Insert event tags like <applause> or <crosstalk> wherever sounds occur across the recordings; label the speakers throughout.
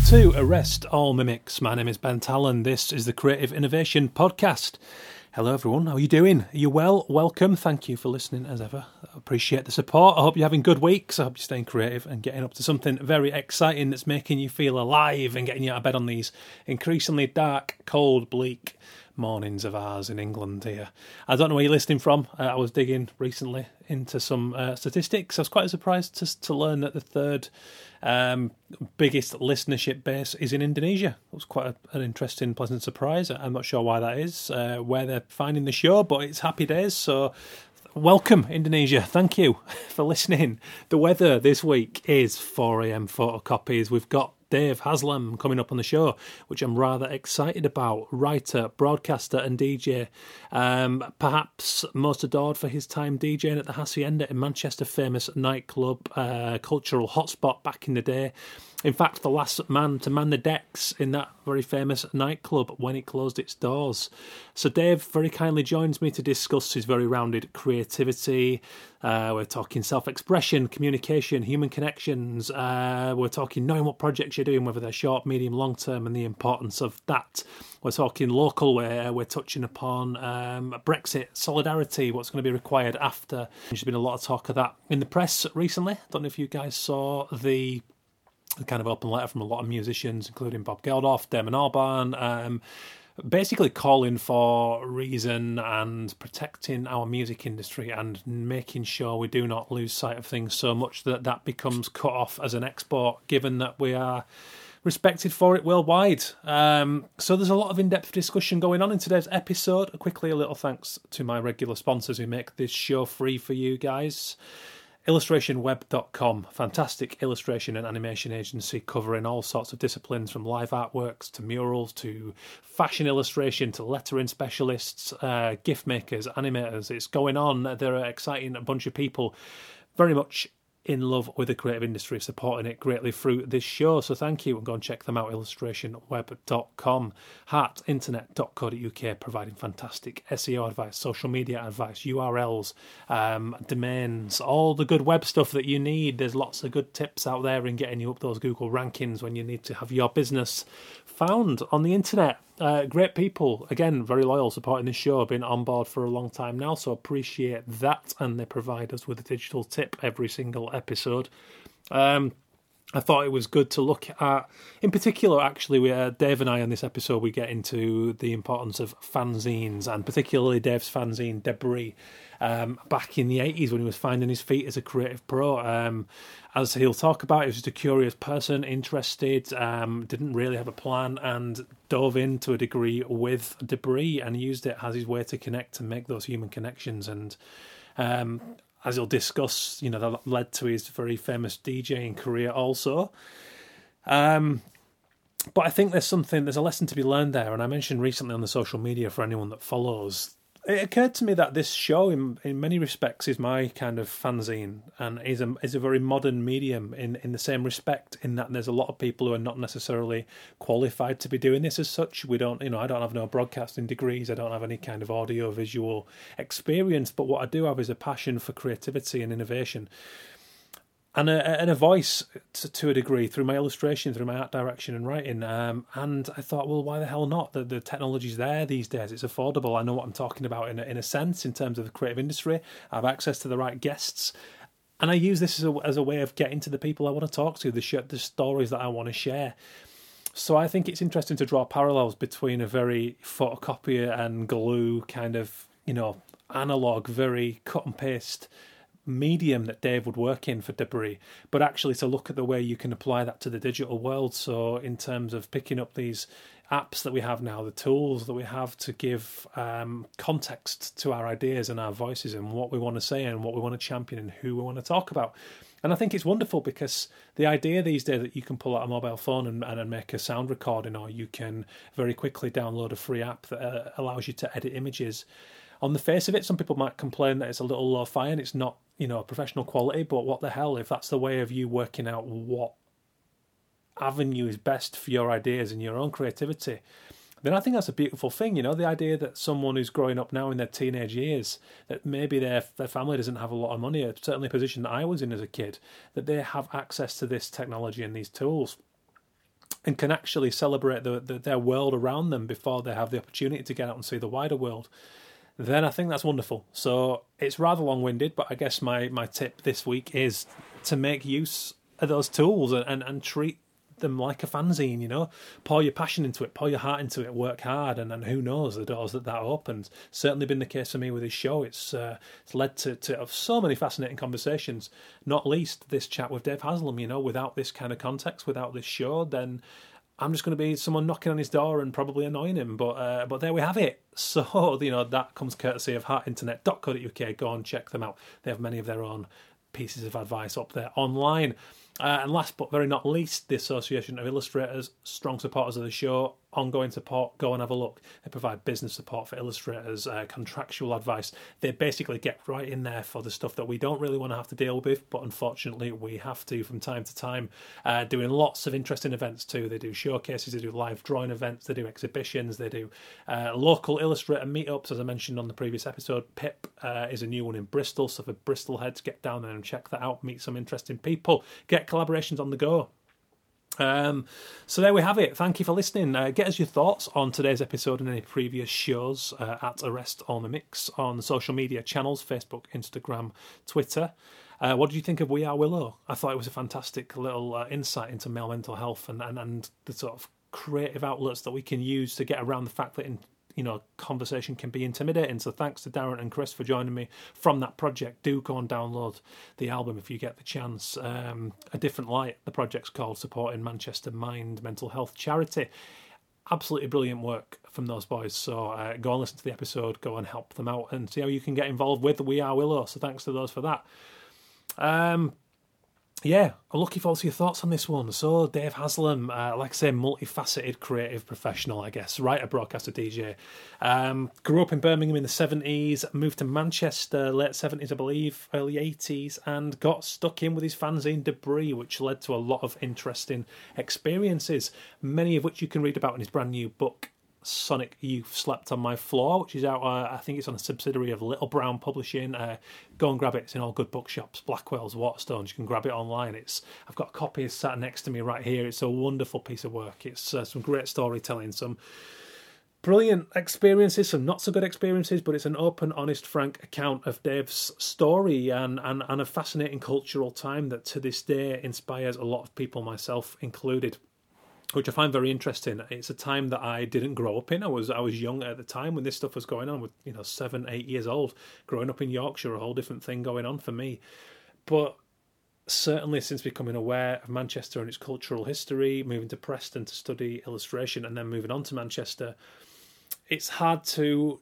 Speaker 1: Welcome to Arrest All Mimics. My name is Ben Tallon. This is the Creative Innovation Podcast. Hello, everyone. How are you doing? Are you well? Welcome. Thank you for listening as ever. I appreciate the support. I hope you're having good weeks. I hope you're staying creative and getting up to something very exciting that's making you feel alive and getting you out of bed on these increasingly dark, cold, bleak mornings of ours in England here. I don't know where you're listening from. Uh, I was digging recently into some uh, statistics. I was quite surprised to, to learn that the third um, biggest listenership base is in Indonesia. It was quite a, an interesting, pleasant surprise. I'm not sure why that is, uh, where they're finding the show, but it's happy days. So welcome Indonesia. Thank you <laughs> for listening. The weather this week is 4 a.m. photocopies. We've got Dave Haslam coming up on the show, which I'm rather excited about. Writer, broadcaster, and DJ. Um, perhaps most adored for his time DJing at the Hacienda in Manchester, famous nightclub, uh, cultural hotspot back in the day. In fact, the last man to man the decks in that very famous nightclub when it closed its doors. So, Dave very kindly joins me to discuss his very rounded creativity. Uh, we're talking self expression, communication, human connections. Uh, we're talking knowing what projects you're doing, whether they're short, medium, long term, and the importance of that. We're talking local, where we're touching upon um, Brexit, solidarity, what's going to be required after. There's been a lot of talk of that in the press recently. I don't know if you guys saw the a kind of open letter from a lot of musicians, including Bob Geldof, Damon Albarn, um, basically calling for reason and protecting our music industry and making sure we do not lose sight of things so much that that becomes cut off as an export, given that we are respected for it worldwide. Um, so there's a lot of in-depth discussion going on in today's episode. Quickly, a little thanks to my regular sponsors who make this show free for you guys illustrationweb.com fantastic illustration and animation agency covering all sorts of disciplines from live artworks to murals to fashion illustration to lettering specialists uh, gift makers animators. It's going on. They're an exciting bunch of people. Very much in love with the creative industry, supporting it greatly through this show. So thank you and go and check them out, illustrationweb.com, heartinternet.co.uk, providing fantastic SEO advice, social media advice, URLs, um, domains, all the good web stuff that you need. There's lots of good tips out there in getting you up those Google rankings when you need to have your business found on the internet. Uh, great people, again, very loyal, supporting this show, been on board for a long time now, so appreciate that. And they provide us with a digital tip every single episode. Um, I thought it was good to look at, in particular, actually, we, uh, Dave and I on this episode, we get into the importance of fanzines, and particularly Dave's fanzine, Debris, um, back in the 80s when he was finding his feet as a creative pro. Um, as he'll talk about, he was just a curious person, interested, um, didn't really have a plan, and dove in to a degree with debris and used it as his way to connect and make those human connections. And um, as he'll discuss, you know, that led to his very famous DJing career also. Um, but I think there's something, there's a lesson to be learned there. And I mentioned recently on the social media for anyone that follows it occurred to me that this show, in in many respects, is my kind of fanzine, and is a is a very modern medium in in the same respect. In that there's a lot of people who are not necessarily qualified to be doing this as such. We don't, you know, I don't have no broadcasting degrees. I don't have any kind of audio visual experience. But what I do have is a passion for creativity and innovation and a, and a voice to, to, a degree through my illustration, through my art direction and writing. Um, and I thought, well, why the hell not? The, the technology's there these days. It's affordable. I know what I'm talking about in a, in a sense in terms of the creative industry. I have access to the right guests. And I use this as a, as a way of getting to the people I want to talk to, the, sh- the stories that I want to share. So I think it's interesting to draw parallels between a very photocopier and glue kind of, you know, analog, very cut and paste medium that Dave would work in for debris, but actually to look at the way you can apply that to the digital world. So, in terms of picking up these apps that we have now, the tools that we have to give um, context to our ideas and our voices and what we want to say and what we want to champion and who we want to talk about. And I think it's wonderful because the idea these days that you can pull out a mobile phone and, and make a sound recording, or you can very quickly download a free app that uh, allows you to edit images on the face of it, some people might complain that it's a little low fi and it's not, you know, professional quality. But what the hell if that's the way of you working out what avenue is best for your ideas and your own creativity? Then I think that's a beautiful thing, you know, the idea that someone who's growing up now in their teenage years, that maybe their their family doesn't have a lot of money, certainly a position that I was in as a kid, that they have access to this technology and these tools and can actually celebrate the, the, their world around them before they have the opportunity to get out and see the wider world, then I think that's wonderful. So it's rather long winded, but I guess my, my tip this week is to make use of those tools and, and, and treat them like a fanzine, you know. Pour your passion into it, pour your heart into it, work hard, and, and who knows the doors that that opens. Certainly been the case for me with this show. It's uh, it's led to, to so many fascinating conversations, not least this chat with Dave Haslam, you know. Without this kind of context, without this show, then I'm just going to be someone knocking on his door and probably annoying him. But uh, but there we have it. <laughs> So you know that comes courtesy of heartinternet.co.uk. Go and check them out. They have many of their own pieces of advice up there online. Uh, and last but very not least, the Association of Illustrators, strong supporters of the show, ongoing support, go and have a look. They provide business support for illustrators, uh, contractual advice. They basically get right in there for the stuff that we don't really want to have to deal with, but unfortunately we have to from time to time. Uh, doing lots of interesting events too. They do showcases, they do live drawing events, they do exhibitions, they do uh, local illustrator meetups. As I mentioned on the previous episode, PIP uh, is a new one in Bristol, so for Bristol heads, get down there and check that out. Meet some interesting people, get collaborations on the go. Um, so there we have it. Thank you for listening. Uh, get us your thoughts on today's episode and any previous shows uh, at Arrest All Mimics on the social media channels Facebook, Instagram, Twitter. Uh, what did you think of We Are Willow? I thought it was a fantastic little uh, insight into male mental health and, and, and the sort of creative outlets that we can use to get around the fact that in you know, conversation can be intimidating. So thanks to Darren and Chris for joining me from that project. Do go and download the album if you get the chance. Um, a different light. The project's called Supporting Manchester Mind Mental Health Charity. Absolutely brilliant work from those boys. So uh, go and listen to the episode. Go and help them out and see how you can get involved with We Are Willow. So thanks to those for that. Um, yeah, I'm looking forward to your thoughts on this one. So, Dave Haslam, uh, like I say, multifaceted creative professional, I guess, writer, broadcaster, DJ. Um, grew up in Birmingham in the 70s, moved to Manchester late 70s, I believe, early 80s, and got stuck in with his fanzine Debris, which led to a lot of interesting experiences, many of which you can read about in his brand new book, Sonic Youth Slept on My Floor, which is out, uh, I think it's on a subsidiary of Little Brown Publishing. Uh, go and grab it. It's in all good bookshops, Blackwell's, Waterstones. You can grab it online. It's I've got a copy sat next to me right here. It's a wonderful piece of work. It's uh, some great storytelling, some brilliant experiences, some not so good experiences, but it's an open, honest, frank account of Dave's story and, and, and a fascinating cultural time that to this day inspires a lot of people, myself included which I find very interesting. It's a time that I didn't grow up in. I was I was young at the time when this stuff was going on. With you know seven, eight years old, growing up in Yorkshire, a whole different thing going on for me. But certainly since becoming aware of Manchester and its cultural history, moving to Preston to study illustration, and then moving on to Manchester, it's hard to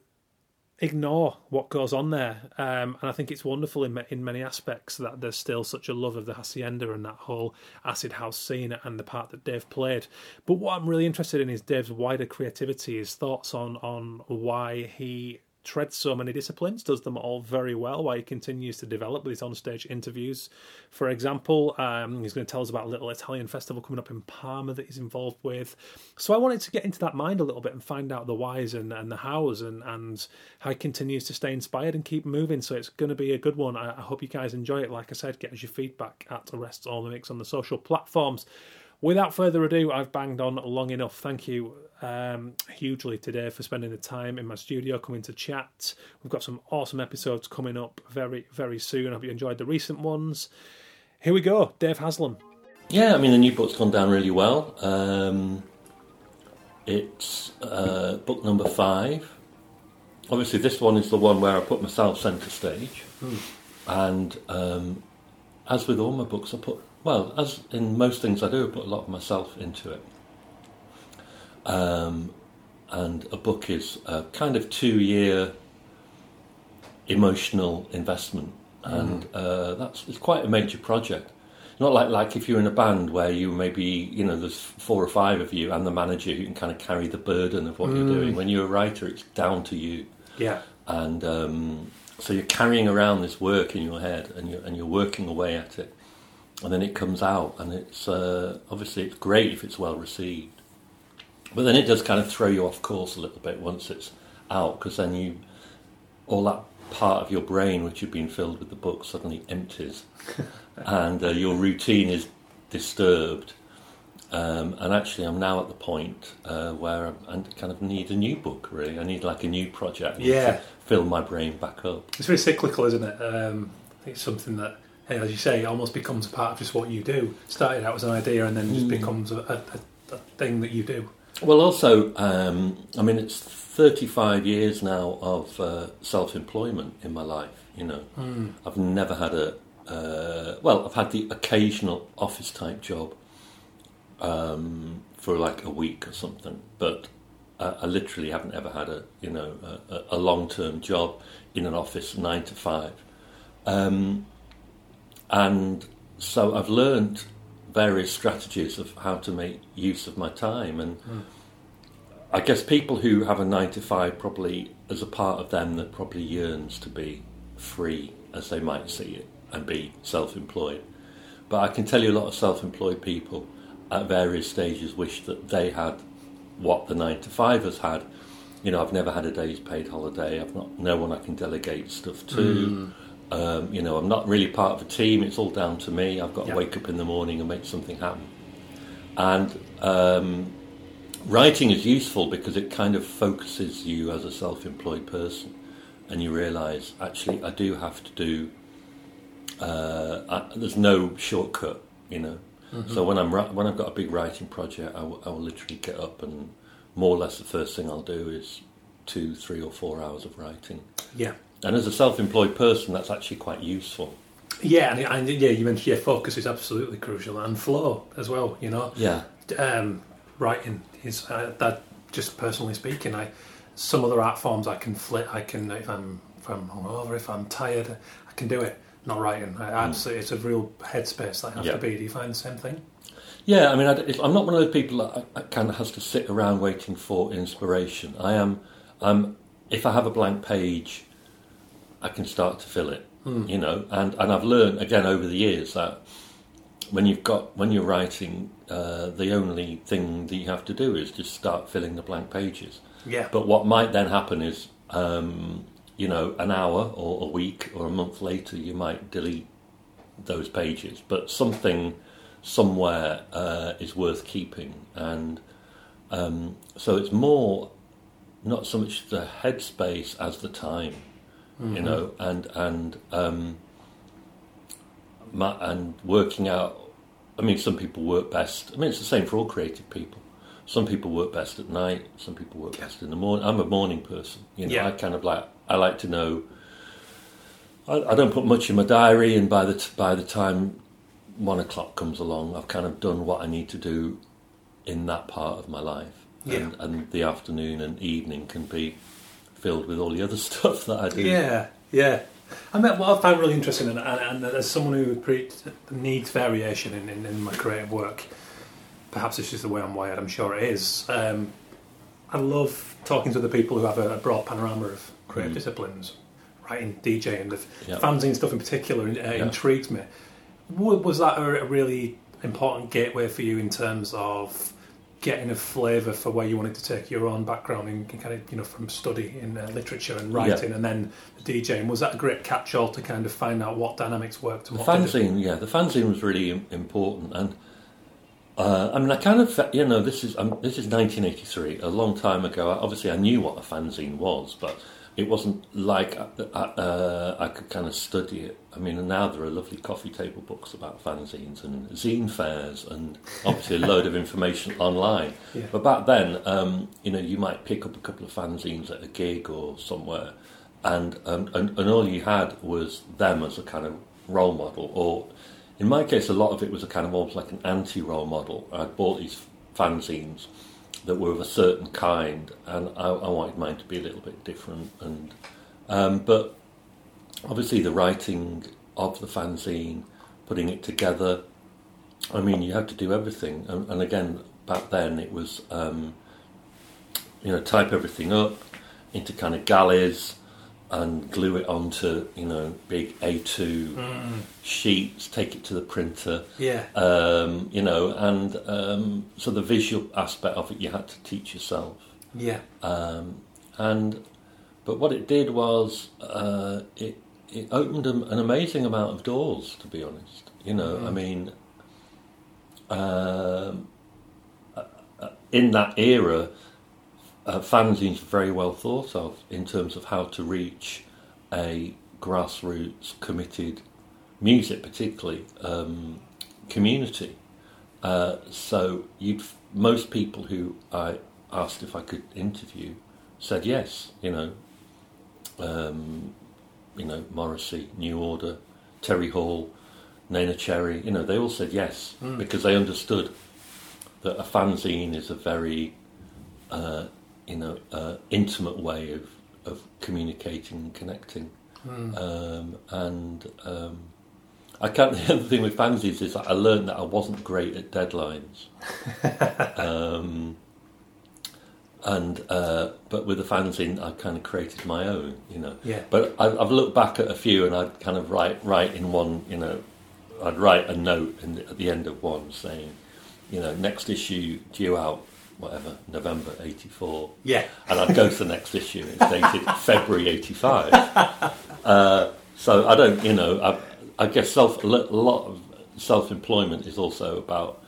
Speaker 1: ignore what goes on there. Um, and I think it's wonderful in in many aspects that there's still such a love of the hacienda and that whole acid house scene and the part that Dave played. But what I'm really interested in is Dave's wider creativity, his thoughts on on why he treads so many disciplines, does them all very well while he continues to develop with his on-stage interviews. For example, um, he's going to tell us about a little Italian festival coming up in Parma that he's involved with. So I wanted to get into that mind a little bit and find out the whys and, and the hows and, and how he continues to stay inspired and keep moving. So it's going to be a good one. I, I hope you guys enjoy it. Like I said, get us your feedback at Arrest All Mimics on the social platforms without further ado, I've banged on long enough. Thank you um, hugely today for spending the time in my studio, coming to chat. We've got some awesome episodes coming up very, very soon. I hope you enjoyed the recent ones. Here we go, Dave Haslam.
Speaker 2: Yeah, I mean, the new book's gone down really well. Um, it's uh, book number five. Obviously, this one is the one where I put myself centre stage. Hmm. And um, as with all my books, I put well, as in most things I do, I put a lot of myself into it. Um, and a book is a kind of two year emotional investment, and mm. uh, that's it's quite a major project. Not like like if you're in a band where you maybe you know there's four or five of you and the manager who can kind of carry the burden of what mm. you're doing. When you're a writer, it's down to you.
Speaker 1: Yeah,
Speaker 2: and um, so you're carrying around this work in your head, and you're and you're working away at it and then it comes out, and it's uh, obviously it's great if it's well received, but then it does kind of throw you off course a little bit once it's out, because then you all that part of your brain which had been filled with the book suddenly empties, <laughs> and uh, your routine is disturbed, Um, and actually, I'm now at the point uh, where I, I kind of need a new book. Really, I need like a new project.
Speaker 1: Yeah.
Speaker 2: to fill my brain back up.
Speaker 1: It's very cyclical, isn't it? Um, it's something that, as you say, it almost becomes a part of just what you do. Started out as an idea and then just
Speaker 2: Mm.
Speaker 1: becomes a, a, a, thing that you do.
Speaker 2: Well, also, um, I mean, it's 35 years now of uh, self-employment in my life. You know,
Speaker 1: Mm.
Speaker 2: I've never had a uh, well, I've had the occasional office type job um, for like a week or something, but I, I literally haven't ever had a you know a, a- a long term job in an office nine to five, um, and so I've learned various strategies of how to make use of my time and. Hmm. I guess people who have a nine to five probably, as a part of them, that probably yearns to be free, as they might see it, and be self-employed. But I can tell you, a lot of self-employed people at various stages wish that they had what the nine to five has had. You know, I've never had a day's paid holiday. I've not no one I can delegate stuff to. Hmm. Um, you know, I'm not really part of a team. It's all down to me. I've got
Speaker 1: Yeah.
Speaker 2: to wake up in the morning and make something happen. And um, writing is useful because it kind of focuses you as a self-employed person, and you realise actually I do have to do. Uh, I, there's no shortcut, you know. So when I'm when I've got a big writing project, I will- I will literally get up and more or less the first thing I'll do is two, three, or four hours of writing.
Speaker 1: Yeah.
Speaker 2: And as a self-employed person, that's actually quite useful.
Speaker 1: Yeah, and, and yeah, you mentioned yeah, focus is absolutely crucial, and flow as well. You know,
Speaker 2: Yeah,
Speaker 1: um, writing is uh, that. Just personally speaking, I some other art forms I can flit. I can if I'm if I'm hungover, if I'm tired, I can do it. Not writing, I absolutely, it's a real headspace that I have
Speaker 2: Yeah.
Speaker 1: to be. Do you find the same thing?
Speaker 2: Yeah, I mean, I, if- I'm not one of those people that kind of has to sit around waiting for inspiration. I am. I'm. If I have a blank page, I can start to fill it. You know, and and I've learned again over the years that when you've got when you're writing, uh, the only thing that you have to do is just start filling the blank pages.
Speaker 1: Yeah,
Speaker 2: But what might then happen is, um, you know, an hour or a week or a month later, you might delete those pages. But something somewhere uh, is worth keeping, and um, so it's more not so much the headspace as the time, you know, and and um, and working out. I mean, some people work best. I mean, it's the same for all creative people. Some people work best at night. Some people work best in the morning. I'm a morning person. You know,
Speaker 1: Yeah.
Speaker 2: I kind of like. I like to know. I, I don't put much in my diary, and by the t- by the time one o'clock comes along, I've kind of done what I need to do in that part of my life. And, and the afternoon and evening can be filled with all the other <laughs> stuff that I do.
Speaker 1: Yeah, yeah. I mean, what I find really interesting, and, and, and as someone who pre- needs variation in, in, in my creative work, perhaps it's just the way I'm wired. I'm sure it is. Um, I love talking to the people who have a, broad panorama of creative
Speaker 2: Mm.
Speaker 1: disciplines, writing, DJing, the
Speaker 2: Yeah.
Speaker 1: fanzine stuff in particular uh, intrigues me. Was that a really important gateway for you in terms of getting a flavour for where you wanted to take your own background in kind of you know from study in uh, literature and writing, and then the DJing? Was that a great catch-all to kind of find out what dynamics worked and
Speaker 2: The
Speaker 1: what didn't?
Speaker 2: fanzine, yeah, the fanzine was really important, and uh, I mean, I kind of, you know, this is um, this is 1983, a long time ago. Obviously, I knew what a fanzine was, but it wasn't like uh, uh, I could kind of study it. I mean, and now there are lovely coffee table books about fanzines and zine fairs, and obviously a load of information online. <laughs>
Speaker 1: Yeah.
Speaker 2: But back then, um, you know, you might pick up a couple of fanzines at a gig or somewhere, and, um, and and all you had was them as a kind of role model. Or in my case, a lot of it was a kind of almost like an anti-role model. I bought these fanzines that were of a certain kind, and I, I wanted mine to be a little bit different. And um, but obviously, the writing of the fanzine, putting it together. I mean, you had to do everything, and, and again, back then it was, um, you know, type everything up into kind of galleys and glue it onto, you know, big A2
Speaker 1: Mm,
Speaker 2: sheets, take it to the printer,
Speaker 1: yeah,
Speaker 2: um, you know, and um, so the visual aspect of it you had to teach yourself.
Speaker 1: yeah,
Speaker 2: Um, and but what it did was uh, it it opened an an amazing amount of doors. To be honest, you know, I
Speaker 1: Mm.
Speaker 2: mean, um, in that era, uh, fanzines were very well thought of in terms of how to reach a grassroots committed music, particularly um, community. Uh, so you'd most people who I asked if I could interview said yes. You know, um, you know Morrissey, New Order, Terry Hall, Neneh Cherry. You know, they all said yes
Speaker 1: Mm.
Speaker 2: because they understood that a fanzine is a very uh, you know uh, intimate way of of communicating and connecting.
Speaker 1: Mm.
Speaker 2: Um, and um, I can't. <laughs> The other thing with fanzines is that I learned that I wasn't great at deadlines. <laughs> um, and uh, but with the fanzine, I kind of created my own, you know.
Speaker 1: Yeah.
Speaker 2: But I, I've looked back at a few, and I'd kind of write write in one, you know, I'd write a note in the, at the end of one saying, you know, next issue due out, whatever, November '84
Speaker 1: Yeah.
Speaker 2: and I'd go to the next issue. It's dated <laughs> February '85. Uh, so I don't, you know, I, I guess self a lot of self-employment is also about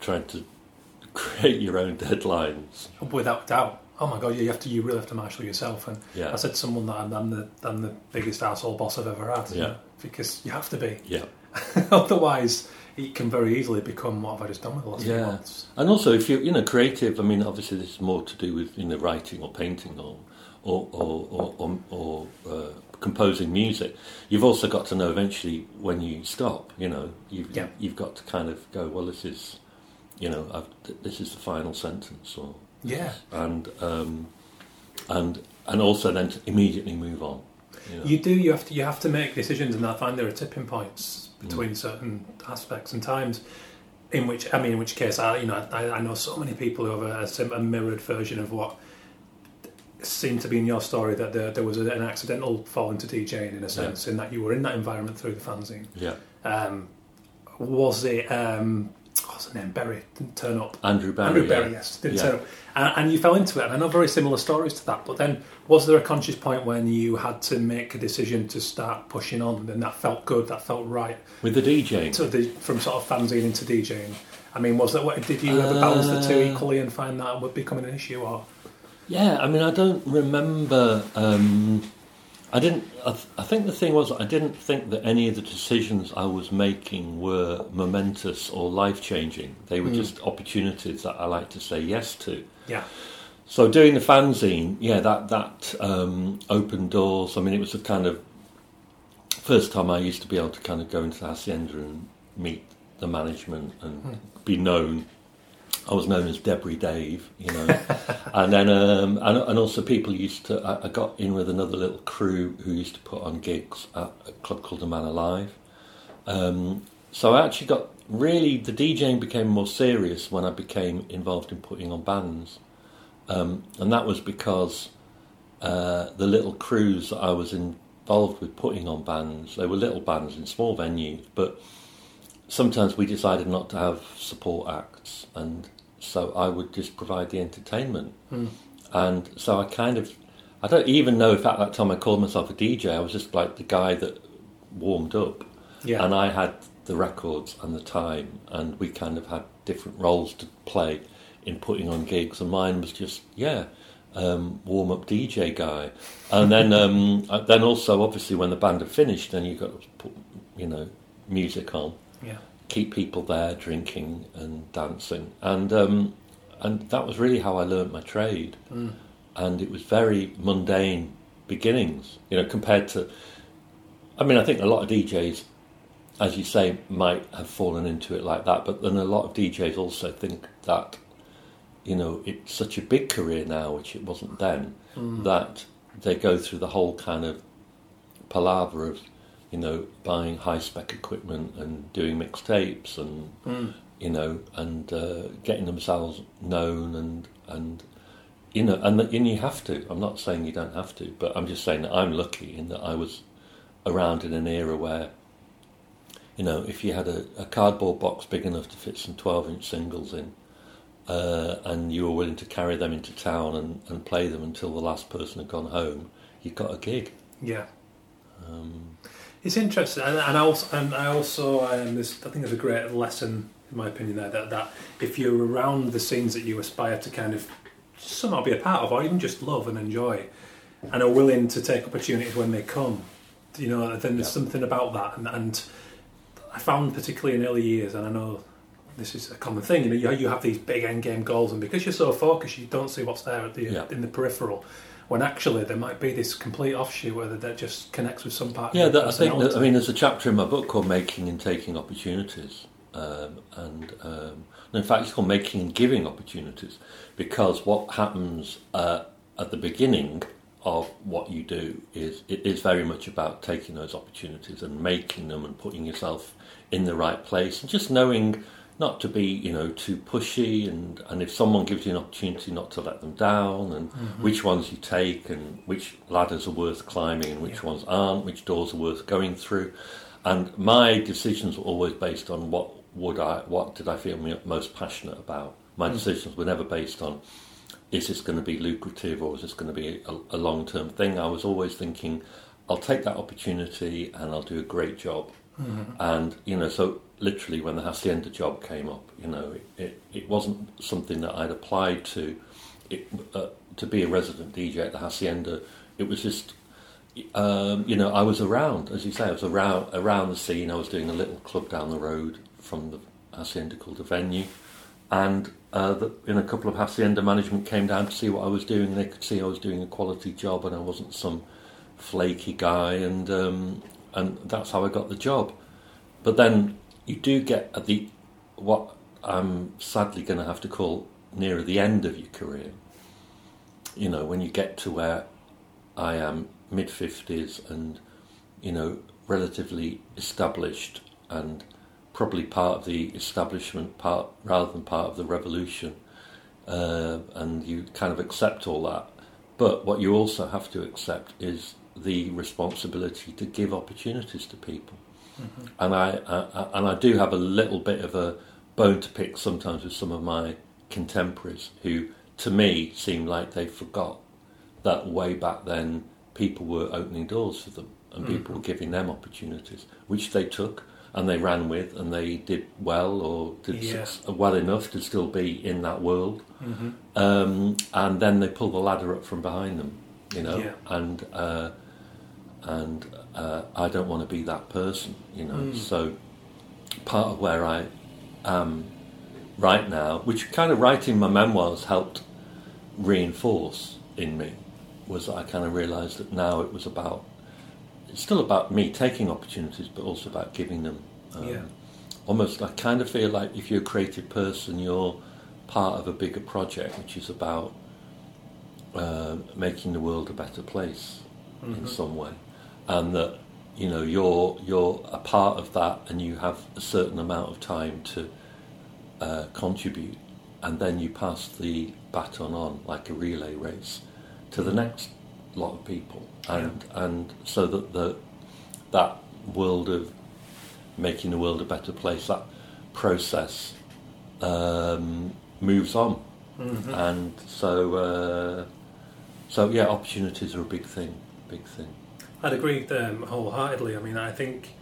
Speaker 2: trying to <laughs> create your own deadlines.
Speaker 1: Without doubt. Oh my god, you have to. You really have to marshal yourself. And
Speaker 2: Yeah.
Speaker 1: I said to someone that I'm, I'm the I'm the biggest asshole boss I've ever had.
Speaker 2: Yeah.
Speaker 1: Because you have to be.
Speaker 2: Yeah, <laughs>
Speaker 1: Otherwise, it can very easily become what have I just done with the last few
Speaker 2: yeah.
Speaker 1: months.
Speaker 2: And also, if you're, you know, creative. I mean, obviously, this is more to do with you know writing or painting or or or or, or, or uh, composing music. You've also got to know eventually when you stop. You know, you've
Speaker 1: Yeah.
Speaker 2: you've got to kind of go. Well, this is, you know, I've, th- this is the final sentence, or
Speaker 1: Yeah.
Speaker 2: and um, and and also then to immediately move on. You know.
Speaker 1: You do. You have to. You have to make decisions, and I find there are tipping points
Speaker 2: Mm.
Speaker 1: between certain aspects and times. In which, I mean, in which case, I you know, I, I know so many people who have a, a, a mirrored version of what seemed to be in your story that there, there was a, an accidental fall into DJing in a sense, in that you were in that environment through the fanzine.
Speaker 2: yeah,
Speaker 1: Um, was it? Um, what's the name? Berry didn't turn up.
Speaker 2: Andrew Berry.
Speaker 1: Andrew
Speaker 2: yeah.
Speaker 1: Yes, didn't
Speaker 2: Yeah.
Speaker 1: turn up, and, and you fell into it. And I know very similar stories to that. But then, was there a conscious point when you had to make a decision to start pushing on, and then that felt good, that felt right,
Speaker 2: with the DJing.
Speaker 1: to the, from sort of fanzine into DJing? I mean, was that what did you ever balance the two
Speaker 2: Uh,
Speaker 1: equally and find that would becoming an issue? Or
Speaker 2: Yeah, I mean, I don't remember. Um, I didn't. I, th- I think the thing was, I didn't think that any of the decisions I was making were momentous or life changing. They were
Speaker 1: Mm.
Speaker 2: just opportunities that I like to say yes to.
Speaker 1: yeah,
Speaker 2: So doing the fanzine, yeah, that that um, opened doors. I mean, it was the kind of first time I used to be able to kind of go into the hacienda and meet the management and
Speaker 1: Hmm.
Speaker 2: be known. I was known as Debris Dave, you know, <laughs> and then um, and, and also people used to. I, I got in with another little crew who used to put on gigs at a club called The Man Alive. Um, so I actually got really the DJing became more serious when I became involved in putting on bands. Um, and that was because uh, the little crews that I was involved with putting on bands, they were little bands in small venues, but sometimes we decided not to have support acts, and so I would just provide the entertainment.
Speaker 1: Mm.
Speaker 2: And so I kind of, I don't even know if at that time I called myself a DJ, I was just like the guy that warmed up.
Speaker 1: yeah,
Speaker 2: And I had the records and the time, and we kind of had different roles to play in putting on gigs. And mine was just, yeah, um, warm up DJ guy. And then, um, <laughs> uh, then also, obviously, when the band had finished, then you got to put, you know, music on,
Speaker 1: yeah,
Speaker 2: keep people there drinking and dancing, and um, and that was really how I learnt my trade.
Speaker 1: Mm.
Speaker 2: And it was very mundane beginnings, you know, compared to. I mean, I think a lot of DJs, as you say, might have fallen into it like that, but then a lot of DJs also think that, you know, it's such a big career now, which it wasn't then,
Speaker 1: Mm.
Speaker 2: that they go through the whole kind of palaver of, you know, buying high spec equipment and doing mixtapes and
Speaker 1: Mm.
Speaker 2: you know, and uh, getting themselves known and and you know, and and you have to. I'm not saying you don't have to, but I'm just saying that I'm lucky in that I was around in an era where, you know, if you had a, a cardboard box big enough to fit some 12 inch singles in, uh, and you were willing to carry them into town and, and play them until the last person had gone home, you got a gig.
Speaker 1: yeah.
Speaker 2: Um,
Speaker 1: It's interesting, and, and I also, and I also, um, I think there's a great lesson in my opinion. There that that if you're around the scenes that you aspire to kind of somehow be a part of, or even just love and enjoy, and are willing to take opportunities when they come, you know, then there's
Speaker 2: Yeah.
Speaker 1: something about that. And, and I found particularly in early years, and I know this is a common thing. You know, you, you have these big end game goals, and because you're so focused, you don't see what's there at the
Speaker 2: Yeah.
Speaker 1: in the peripheral. When actually there might be this complete offshoot where that just connects with some part.
Speaker 2: Yeah, that, I think. That, I mean, there's a chapter in my book called "Making and Taking Opportunities," um, and um, in fact, it's called "Making and Giving Opportunities," because what happens uh, at the beginning of what you do is it is very much about taking those opportunities and making them and putting yourself in the right place and just knowing not to be you know too pushy and and if someone gives you an opportunity not to let them down and mm-hmm. which ones you take and which ladders are worth climbing and which
Speaker 1: Yeah.
Speaker 2: ones aren't which doors are worth going through. And my decisions were always based on what would I what did I feel most passionate about. My mm. decisions were never based on is this going to be lucrative or is this going to be a, a long term thing? I was always thinking I'll take that opportunity and I'll do a great job. Mm-hmm. And you know so literally when the hacienda job came up you know it, it, it wasn't something that i'd applied to. It, uh, to be a resident dj at the hacienda it was just um, you know i was around as you say i was around around the scene. I was doing a little club down the road from the hacienda called the venue. And uh, the, in a couple of hacienda management came down to see what i was doing. They could see i was doing a quality job and i wasn't some flaky guy and um, and that's how I got the job. But then you do get at the what I'm sadly going to have to call nearer the end of your career. You know, when you get to where I am mid fifties and you know relatively established and probably part of the establishment part rather than part of the revolution, uh, and you kind of accept all that. But what you also have to accept is the responsibility to give opportunities to people. And I, I, I and I do have a little bit of a bone to pick sometimes with some of my contemporaries who, to me, seem like they forgot that way back then people were opening doors for them and people were giving them opportunities, which they took and they ran with and they did well or did
Speaker 1: Yeah.
Speaker 2: well enough to still be in that world.
Speaker 1: Mhm.
Speaker 2: Um, and then they pull the ladder up from behind them, you know,
Speaker 1: Yeah.
Speaker 2: and uh, and uh, I don't want to be that person, you know.
Speaker 1: Mm.
Speaker 2: So part of where I am right now, which kind of writing my memoirs helped reinforce in me, was that I kind of realised that now it was about it's still about me taking opportunities, but also about giving them. Um,
Speaker 1: Yeah.
Speaker 2: Almost, I kind of feel like if you're a creative person, you're part of a bigger project, which is about uh, making the world a better place in some way, and that you know you're you're a part of that, and you have a certain amount of time to uh, contribute, and then you pass the baton on like a relay race to the next lot of people, and and so that the that world of making the world a better place, that process um, moves on,
Speaker 1: Mhm.
Speaker 2: and so uh, so yeah, opportunities are a big thing, big thing.
Speaker 1: I'd agree um, wholeheartedly. I mean, I think,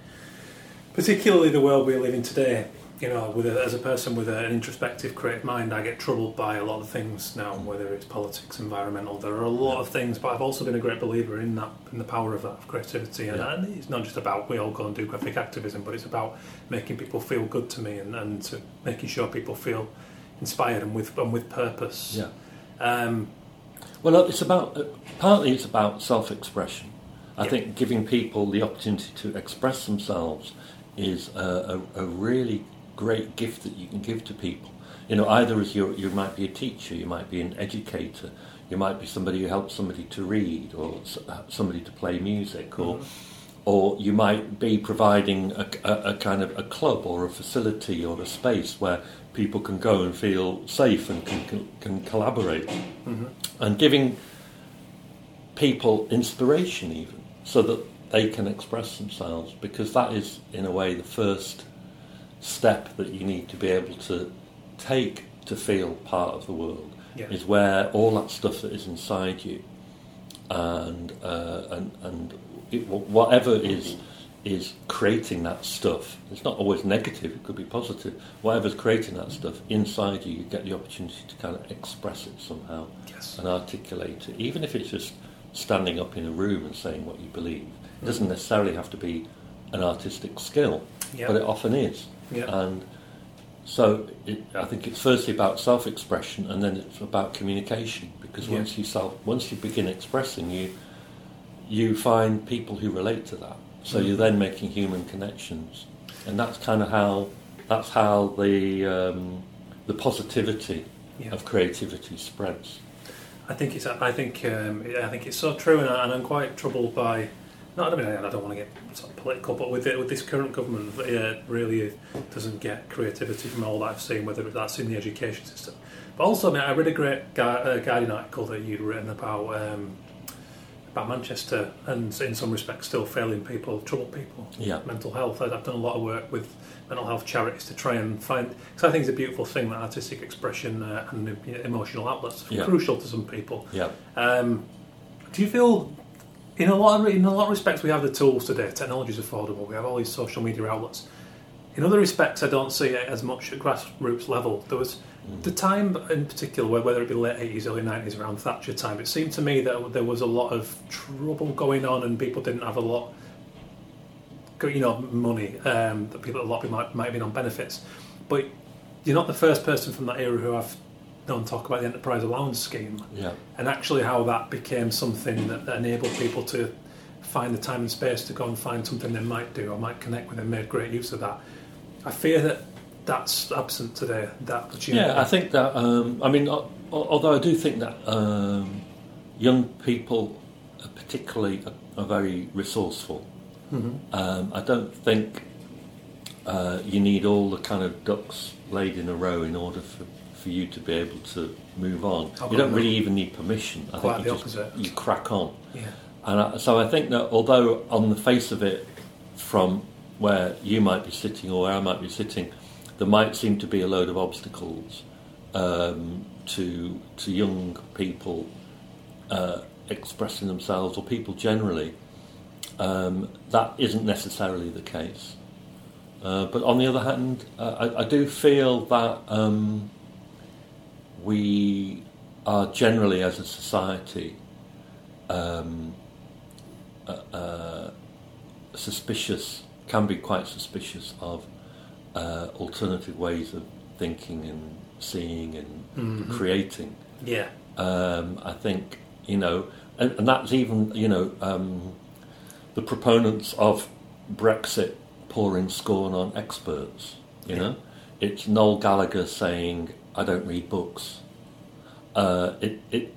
Speaker 1: particularly the world we live in today, you know, with a, as a person with an introspective, creative mind, I get troubled by a lot of things now, whether it's politics, environmental. There are a lot of things, but I've also been a great believer in that, in the power of that of creativity. And,
Speaker 2: Yeah.
Speaker 1: and it's not just about we all go and do graphic activism, but it's about making people feel good to me and, and to making sure people feel inspired and with and with purpose.
Speaker 2: Yeah.
Speaker 1: Um,
Speaker 2: Well, it's about uh, partly it's about self-expression. I
Speaker 1: Yeah.
Speaker 2: think giving people the opportunity to express themselves is a, a, a really great gift that you can give to people. You know, either as you you might be a teacher, you might be an educator, you might be somebody who helps somebody to read, or s- somebody to play music, or mm-hmm. or you might be providing a, a, a kind of a club or a facility or a space where people can go and feel safe and can, can, can collaborate mm-hmm. and giving people inspiration even so that they can express themselves because that is in a way the first step that you need to be able to take to feel part of the world
Speaker 1: Yeah.
Speaker 2: is where all that stuff that is inside you and uh, and and it, whatever is is creating that stuff. It's not always negative; it could be positive. Whatever's creating that stuff inside you, you get the opportunity to kind of express it somehow
Speaker 1: Yes.
Speaker 2: and articulate it, even if it's just standing up in a room and saying what you believe. It doesn't necessarily have to be an artistic skill,
Speaker 1: Yeah.
Speaker 2: but it often is.
Speaker 1: Yeah.
Speaker 2: And so it, I think it's firstly about self-expression, and then it's about communication. Because
Speaker 1: Yeah.
Speaker 2: once you self, once you begin expressing, you you find people who relate to that. So
Speaker 1: Mm.
Speaker 2: you're then making human connections, and that's kind of how that's how the um, the positivity of creativity spreads.
Speaker 1: I think it's. I think. Um, I think it's so true, and, I, and I'm quite troubled by. Not. I mean, I don't want to get sort of political, but with it, with this current government, it really doesn't get creativity from all that I've seen, whether that's in the education system. But also, I, mean, I read a great Gu- uh, Guardian article that you'd written about um, about Manchester, and in some respects, still failing people, troubled people,
Speaker 2: Yeah.
Speaker 1: mental health. I've done a lot of work with mental health charities to try and find. Because I think it's a beautiful thing that artistic expression uh, and you know, emotional outlets are
Speaker 2: Yeah.
Speaker 1: crucial to some people.
Speaker 2: Yeah.
Speaker 1: Um, do you feel, in a lot of in a lot of respects, we have the tools today. Technology is affordable. We have all these social media outlets. In other respects, I don't see it as much at grassroots level. There was the time in particular, where whether it be late eighties, early nineties, around Thatcher time. It seemed to me that there was a lot of trouble going on, and people didn't have a lot, you know, money. Um, that people, a lot of people might, might have been on benefits, but you're not the first person from that era who I've known talk about the enterprise allowance scheme
Speaker 2: Yeah.
Speaker 1: and actually how that became something that, that enabled people to find the time and space to go and find something they might do or might connect with and made great use of that. I fear that that's absent today, that opportunity.
Speaker 2: Yeah, I think that. Um, I mean, al- al- although I do think that um, young people, particularly, are very resourceful. Um, I don't think uh, you need all the kind of ducks laid in a row in order for, for you to be able to move on.
Speaker 1: I've
Speaker 2: You don't really even need permission. I
Speaker 1: Quite
Speaker 2: think you
Speaker 1: the
Speaker 2: just
Speaker 1: opposite.
Speaker 2: you crack on.
Speaker 1: Yeah.
Speaker 2: And I, so I think that although on the face of it, from where you might be sitting or where I might be sitting, there might seem to be a load of obstacles um, to to young people uh, expressing themselves or people generally. Um, that isn't necessarily the case. Uh, but on the other hand, uh, I, I do feel that um, we are generally, as a society, um, uh, uh, suspicious, can be quite suspicious of uh, alternative ways of thinking and seeing and creating.
Speaker 1: Yeah.
Speaker 2: Um, I think, you know, and, and that's even, you know, um, the proponents of Brexit pouring scorn on experts, you know. It's Noel Gallagher saying, I don't read books. Uh, it, it,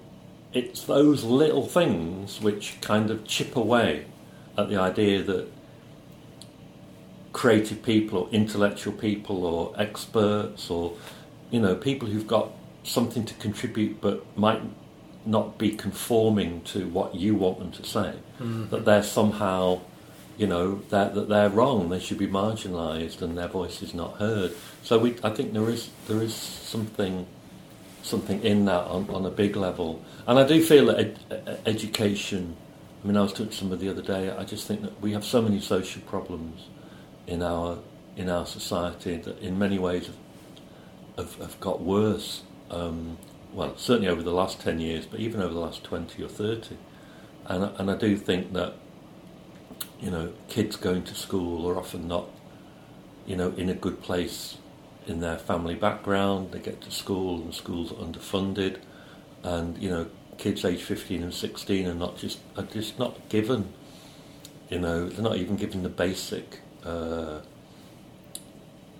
Speaker 2: it's those little things which kind of chip away at the idea that creative people or intellectual people or experts or you know people who've got something to contribute but might not be conforming to what you want them to say. That they're somehow you know that that they're wrong. They should be marginalized and their voice is not heard. So we I think there is there is something something in that on, on a big level. And I do feel that ed, education I mean I was talking to somebody the other day I just think that we have so many social problems in our in our society that in many ways have, have, have got worse. Um, well, certainly over the last ten years, but even over the last twenty or thirty. And I- and I do think that you know kids going to school are often not you know in a good place in their family background. They get to school and schools are underfunded, and you know kids aged fifteen and sixteen are not just are just not given you know, they're not even given the basic uh,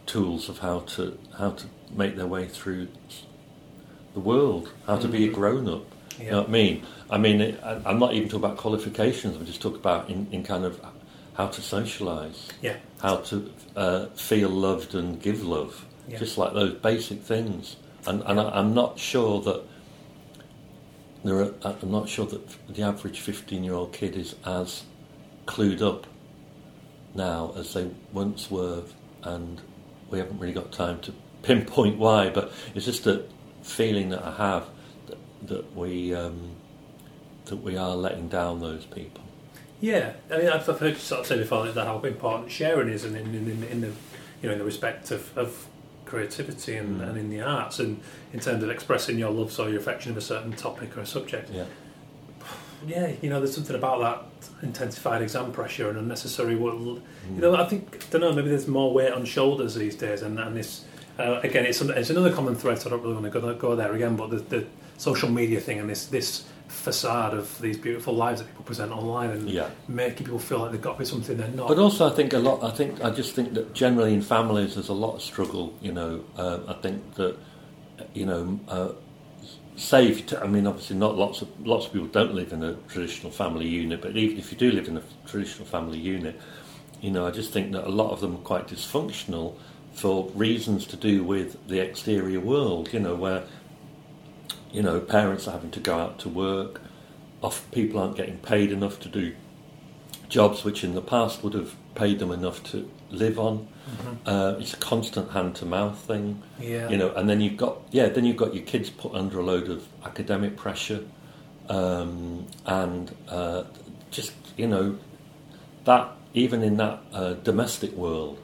Speaker 2: tools of how to how to make their way through the world, how to be a grown up. You know what I mean? I mean, it, I, I'm not even talking about qualifications. I'm just talking about in, in kind of how to socialise,
Speaker 1: Yeah.
Speaker 2: how to uh, feel loved and give love,
Speaker 1: Yeah.
Speaker 2: just like those basic things. And, and I, I'm not sure that there are, I'm not sure that the average 15 year old kid is as clued up now as they once were, and we haven't really got time to pinpoint why, but it's just a feeling that I have that, that we um, that we are letting down those people.
Speaker 1: Yeah, I mean, I've, I've heard you sort of say before that how important sharing is, and in, in, in, in the you know in the respect of, of creativity and,
Speaker 2: Mm.
Speaker 1: and in the arts, and in terms of expressing your love or your affection of a certain topic or a subject.
Speaker 2: Yeah.
Speaker 1: Yeah, you know, there's something about that intensified exam pressure and unnecessary. Well,
Speaker 2: Mm.
Speaker 1: you know, I think I don't know. Maybe there's more weight on shoulders these days, and, and this uh, again, it's it's another common thread. So I don't really want to go, go there again. But the, the social media thing and this this facade of these beautiful lives that people present online and
Speaker 2: Yeah.
Speaker 1: making people feel like they've got to be something they're not.
Speaker 2: But also, I think a lot. I think I just think that generally in families there's a lot of struggle. You know, uh, I think that you know, uh, you t- I mean, obviously not lots of lots of people don't live in a traditional family unit, but even if you do live in a traditional family unit, you know, I just think that a lot of them are quite dysfunctional for reasons to do with the exterior world. You know, where you know parents are having to go out to work, off people aren't getting paid enough to do jobs which in the past would have paid them enough to live on. Uh, it's a constant hand to mouth thing,
Speaker 1: yeah,
Speaker 2: you know. And then you've got yeah, then you've got your kids put under a load of academic pressure, um, and uh, just you know that even in that uh, domestic world,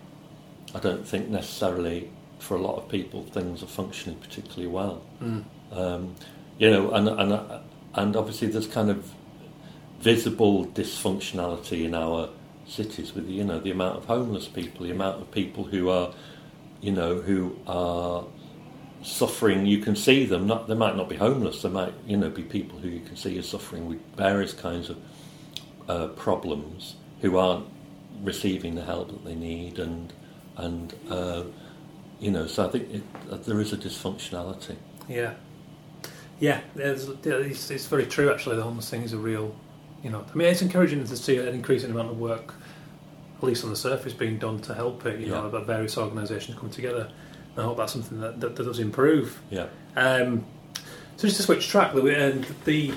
Speaker 2: I don't think necessarily for a lot of people things are functioning particularly well.
Speaker 1: Mm.
Speaker 2: Um, you know, and and and obviously there's kind of visible dysfunctionality in our cities with you know the amount of homeless people, the amount of people who are, you know, who are suffering. You can see them. Not they might not be homeless. They might you know be people who you can see are suffering with various kinds of uh, problems who aren't receiving the help that they need and and uh, you know so I think it, uh, there is a dysfunctionality.
Speaker 1: yeah, yeah. There's, it's, it's very true. Actually, the homeless thing is a real. You know, I mean, it's encouraging to see an increasing amount of work, at least on the surface, being done to help it. You know, about various organisations come together. And I hope that's something that, that, that does improve.
Speaker 2: Yeah.
Speaker 1: Um, so just to switch track, and the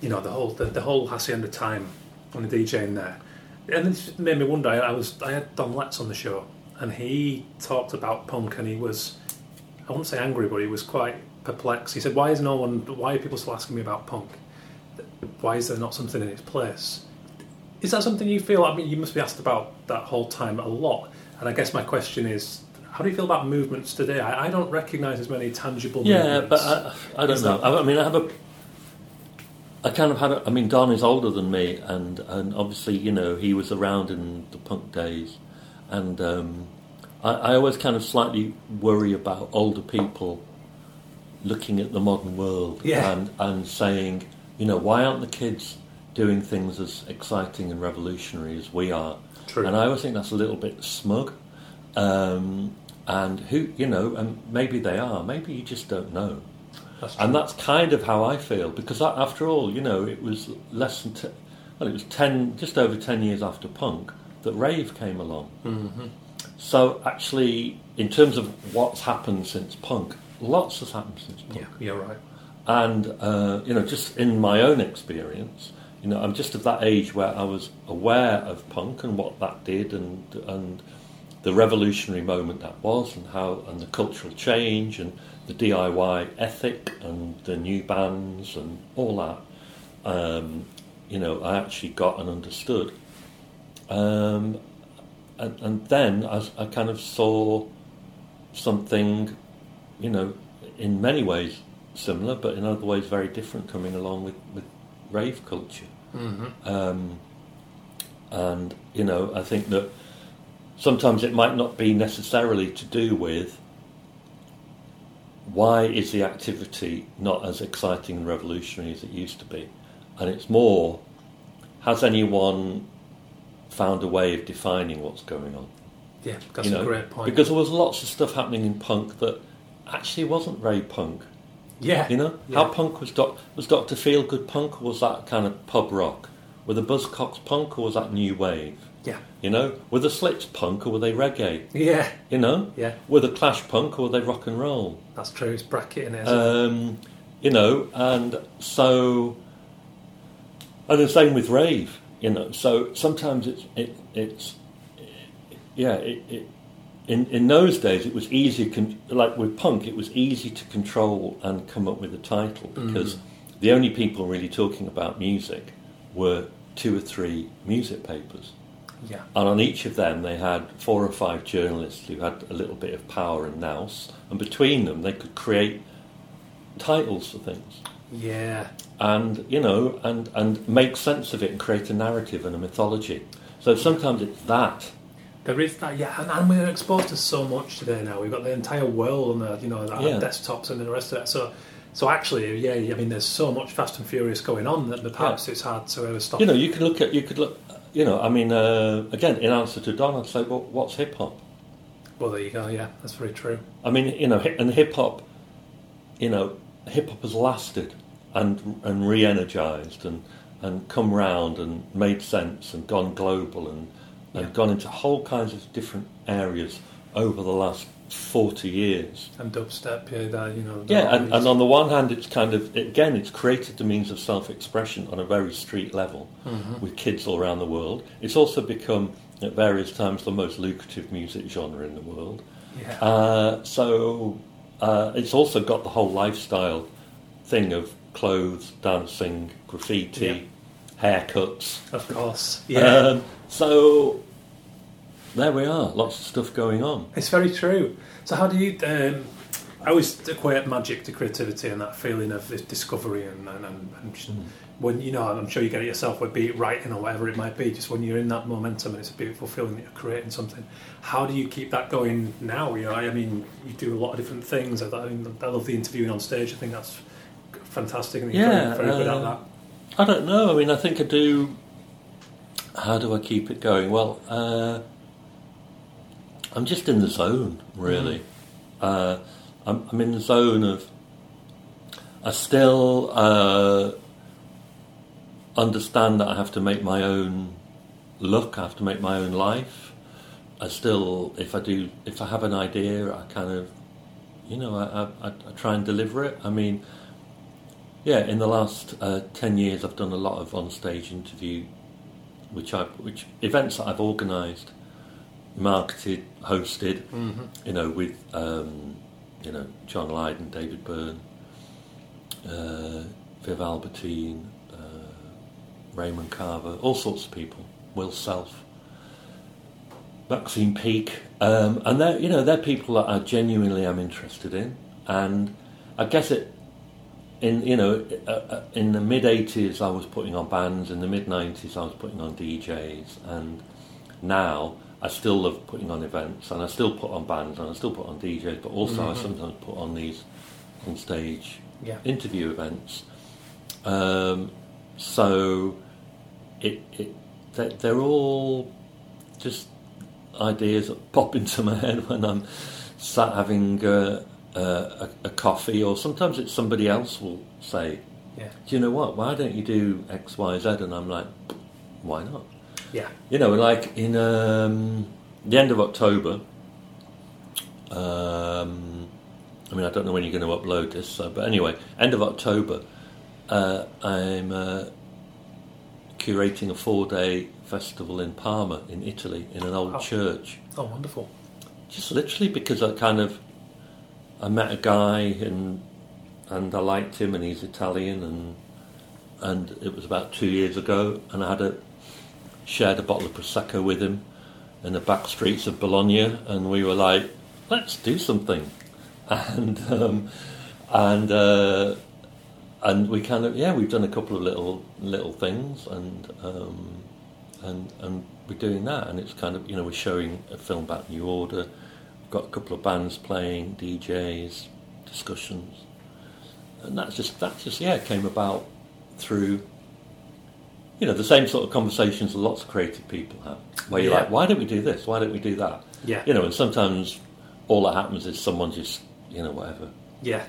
Speaker 1: you know the whole the, the whole hacienda time on the DJing there, and it made me wonder. I, I was I had Don Letts on the show, and he talked about punk, and he was I wouldn't say angry, but he was quite perplexed. He said, "Why is no one? Why are people still asking me about punk? Why is there not something in its place?" Is that something you feel? I mean, you must be asked about that whole time a lot. And I guess my question is, how do you feel about movements today? I, I don't recognise as many tangible
Speaker 2: Yeah,
Speaker 1: movements.
Speaker 2: but I, I don't
Speaker 1: Is
Speaker 2: know.
Speaker 1: that-
Speaker 2: I, I mean, I have a. I kind of had. A, I mean, Don is older than me, and and obviously, you know, he was around in the punk days, and um, I, I always kind of slightly worry about older people looking at the modern world
Speaker 1: Yeah.
Speaker 2: and and saying, you know, why aren't the kids doing things as exciting and revolutionary as we are?
Speaker 1: True.
Speaker 2: And I always think that's a little bit smug. Um, and who, you know, and maybe they are. Maybe you just don't know.
Speaker 1: That's
Speaker 2: And that's kind of how I feel because a- after all, you know, it was less than t- well, it was ten, just over ten years after punk that rave came along.
Speaker 1: hmm
Speaker 2: So actually, in terms of what's happened since punk, lots has happened since punk.
Speaker 1: Yeah, you're right.
Speaker 2: And uh, you know, just in my own experience, you know, I'm just of that age where I was aware of punk and what that did, and and the revolutionary moment that was, and how and the cultural change, and the DIY ethic, and the new bands, and all that. Um, you know, I actually got and understood. Um, and, and then I, I kind of saw something, you know, in many ways similar, but in other ways very different coming along with, with rave culture.
Speaker 1: Mm-hmm.
Speaker 2: Um, and, you know, I think that sometimes it might not be necessarily to do with why is the activity not as exciting and revolutionary as it used to be? And it's more, has anyone found a way of defining what's going on?
Speaker 1: Yeah, that's
Speaker 2: you know,
Speaker 1: a great point.
Speaker 2: Because there was lots of stuff happening in punk that actually wasn't very punk.
Speaker 1: yeah,
Speaker 2: You know,
Speaker 1: Yeah.
Speaker 2: how punk was doc- was Doctor Feelgood punk, or was that kind of pub rock? Were the Buzzcocks punk, or was that new wave?
Speaker 1: Yeah,
Speaker 2: You know, were the Slits punk, or were they reggae?
Speaker 1: yeah,
Speaker 2: You know,
Speaker 1: yeah.
Speaker 2: were the Clash punk, or were they rock and roll?
Speaker 1: That's true. It's bracketing it.
Speaker 2: Um, you know, and so, and the same with rave. You know, so sometimes it's it, it's yeah. It, it, in in those days, it was easy. Con- like with punk, it was easy to control and come up with a title because the only people really talking about music were two or three music papers.
Speaker 1: Yeah.
Speaker 2: And on each of them, they had four or five journalists who had a little bit of power and nous, and between them, they could create titles for things,
Speaker 1: Yeah.
Speaker 2: and you know, and and make sense of it and create a narrative and a mythology. So sometimes it's that.
Speaker 1: There is that, yeah, and, and we're exposed to so much today now. We've got the entire world on the, you know, our
Speaker 2: Yeah.
Speaker 1: desktops and the rest of it. So, so actually, yeah, I mean, there's so much Fast and Furious going on that perhaps it's hard to ever stop.
Speaker 2: You know, you could look at you could look. You know, I mean, uh, again, in answer to Don, I'd say, well, what's hip hop?
Speaker 1: well, there you go. Yeah, that's very true.
Speaker 2: I mean, you know, and hip hop, you know, hip hop has lasted and and re-energized and and come round and made sense and gone global and and
Speaker 1: Yeah.
Speaker 2: gone into whole kinds of different areas over the last forty years.
Speaker 1: And dubstep, yeah, that, you know.
Speaker 2: Yeah, and, and on the one hand, it's kind of again, it's created the means of self-expression on a very street level
Speaker 1: Mhm.
Speaker 2: with kids all around the world. It's also become at various times the most lucrative music genre in the world.
Speaker 1: yeah.
Speaker 2: Uh, so uh, it's also got the whole lifestyle thing of clothes, dancing, graffiti, haircuts.
Speaker 1: of course. Yeah.
Speaker 2: Um, so there we are, lots of stuff going on.
Speaker 1: It's very true. So how do you? Um, I always equate magic to creativity and that feeling of this discovery and, and, and, and just when you know, I'm sure you get it yourself, whether be it writing or whatever it might be. Just when you're in that momentum and it's a beautiful feeling that you're creating something. How do you keep that going now? You know, I mean, you do a lot of different things. I, I, mean, I love the interviewing on stage. I think that's fantastic. and you're
Speaker 2: Yeah,
Speaker 1: very, good at
Speaker 2: uh,
Speaker 1: that.
Speaker 2: I don't know. I mean, I think I do. How do I keep it going? Well, uh, I'm just in the zone, really. Uh, I'm, I'm in the zone of. I still uh, understand that I have to make my own look. I have to make my own life. I still, if I do, if I have an idea, I kind of, you know, I, I, I try and deliver it. I mean, yeah, in the last uh, ten years, I've done a lot of on-stage interview, which I, which events that I've organised, marketed, hosted,
Speaker 1: Mm-hmm.
Speaker 2: you know, with um, you know John Lydon, David Byrne, uh, Viv Albertine, uh, Raymond Carver, all sorts of people, Will Self, Maxine Peake, um, and they're you know they're people that I genuinely am interested in, and I guess it in you know uh, uh, in the mid '80s I was putting on bands, in the mid '90s I was putting on DJs, and now I still love putting on events, and I still put on bands, and I still put on DJs, but also I
Speaker 1: Mhm.
Speaker 2: sometimes put on these on stage
Speaker 1: Yeah.
Speaker 2: interview events. Um, so it, it they, they're all just ideas that pop <laughs> into my head when I'm sat having uh, uh, a, a coffee, or sometimes it's somebody else will say,
Speaker 1: Yeah.
Speaker 2: "Do you know what? Why don't you do X, Y, Z?" And I'm like, "Why not?"
Speaker 1: Yeah.
Speaker 2: You know, like in um, the end of October. Um, I mean, I don't know when you're going to upload this, so, but anyway, end of October, uh, I'm uh, curating a four-day festival in Parma, in Italy, in an old
Speaker 1: Oh.
Speaker 2: church.
Speaker 1: Oh, wonderful.
Speaker 2: Just literally because I kind of I met a guy and and I liked him, and he's Italian, and and it was about two years ago, and I had a shared a bottle of prosecco with him in the back streets of Bologna, and we were like, let's do something, <laughs> and um, and uh, and we kind of yeah, we've done a couple of little little things, and um, and and we're doing that, and it's kind of you know we're showing a film about New Order, we've got a couple of bands playing, DJs, discussions, and that's just that just yeah came about through you know the same sort of conversations that lots of creative people have, where you're
Speaker 1: Yeah.
Speaker 2: like, why don't we do this? Why don't we do that?
Speaker 1: Yeah.
Speaker 2: You know, and sometimes all that happens is someone just you know whatever
Speaker 1: Yeah.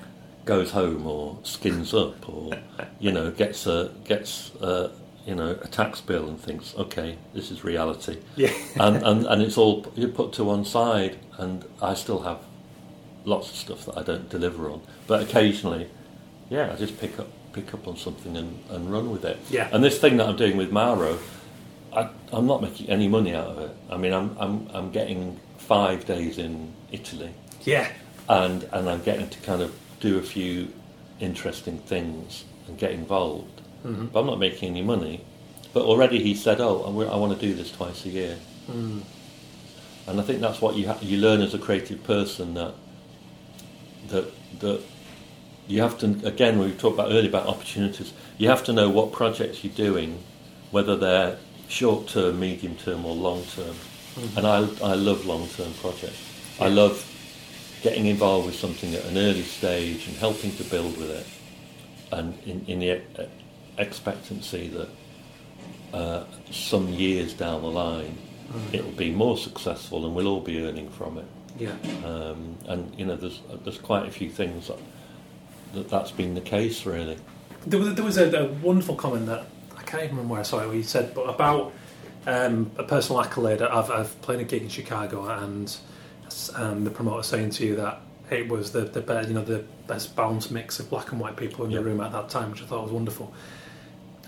Speaker 2: goes home or skins up or you know gets a gets a, you know a tax bill and thinks okay this is reality
Speaker 1: Yeah. <laughs>
Speaker 2: and, and and it's all you put to one side and I still have lots of stuff that I don't deliver on but occasionally yeah I just pick up pick up on something and, and run with it
Speaker 1: Yeah.
Speaker 2: and this thing that I'm doing with Mauro, I, I'm not making any money out of it I mean I'm I'm, I'm getting five days in Italy
Speaker 1: Yeah.
Speaker 2: and and I'm getting to kind of do a few interesting things and get involved.
Speaker 1: Mhm.
Speaker 2: But I'm not making any money. But already he said, "Oh, I I want to do this twice a year."
Speaker 1: Mm.
Speaker 2: And I think that's what you ha- you learn as a creative person that that that you have to again we talked about earlier about opportunities. You have to know what projects you're doing, whether they're short term, medium term, or long term. And I I love long term projects. I love getting involved with something at an early stage and helping to build with it, and in, in the expectancy that uh, some years down the line it'll be more successful and we'll all be earning from it.
Speaker 1: Yeah.
Speaker 2: Um, and you know, there's there's quite a few things that, that that's been the case really.
Speaker 1: There was, there was a, a wonderful comment that I can't even remember where I saw it. Where you said, but about um, a personal accolade. I've, I've played a gig in Chicago, and um, the promoter saying to you that it was the the best, you know, the best balanced mix of black and white people in
Speaker 2: Yeah.
Speaker 1: the room at that time, which I thought was wonderful.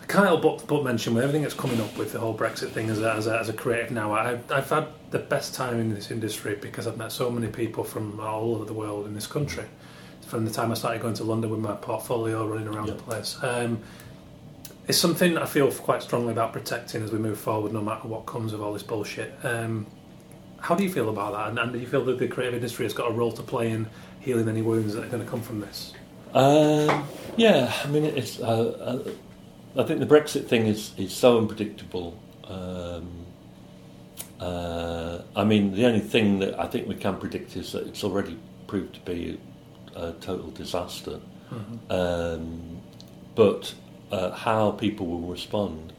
Speaker 1: I can't help but, but mention with everything that's coming up with the whole Brexit thing as a, as a, as a creative now. I've, I've had the best time in this industry because I've met so many people from all over the world in this country. From the time I started going to London with my portfolio, running around
Speaker 2: Yeah.
Speaker 1: the place. Um, it's something I feel quite strongly about protecting as we move forward, no matter what comes of all this bullshit. Um, how do you feel about that? And, and do you feel that the creative industry has got a role to play in healing any wounds that are going to come from this?
Speaker 2: Um, yeah, I mean, it's. Uh, uh, I think the Brexit thing is is so unpredictable. Um, uh, I mean, the only thing that I think we can predict is that it's already proved to be a total disaster. Um, but uh, how people will respond,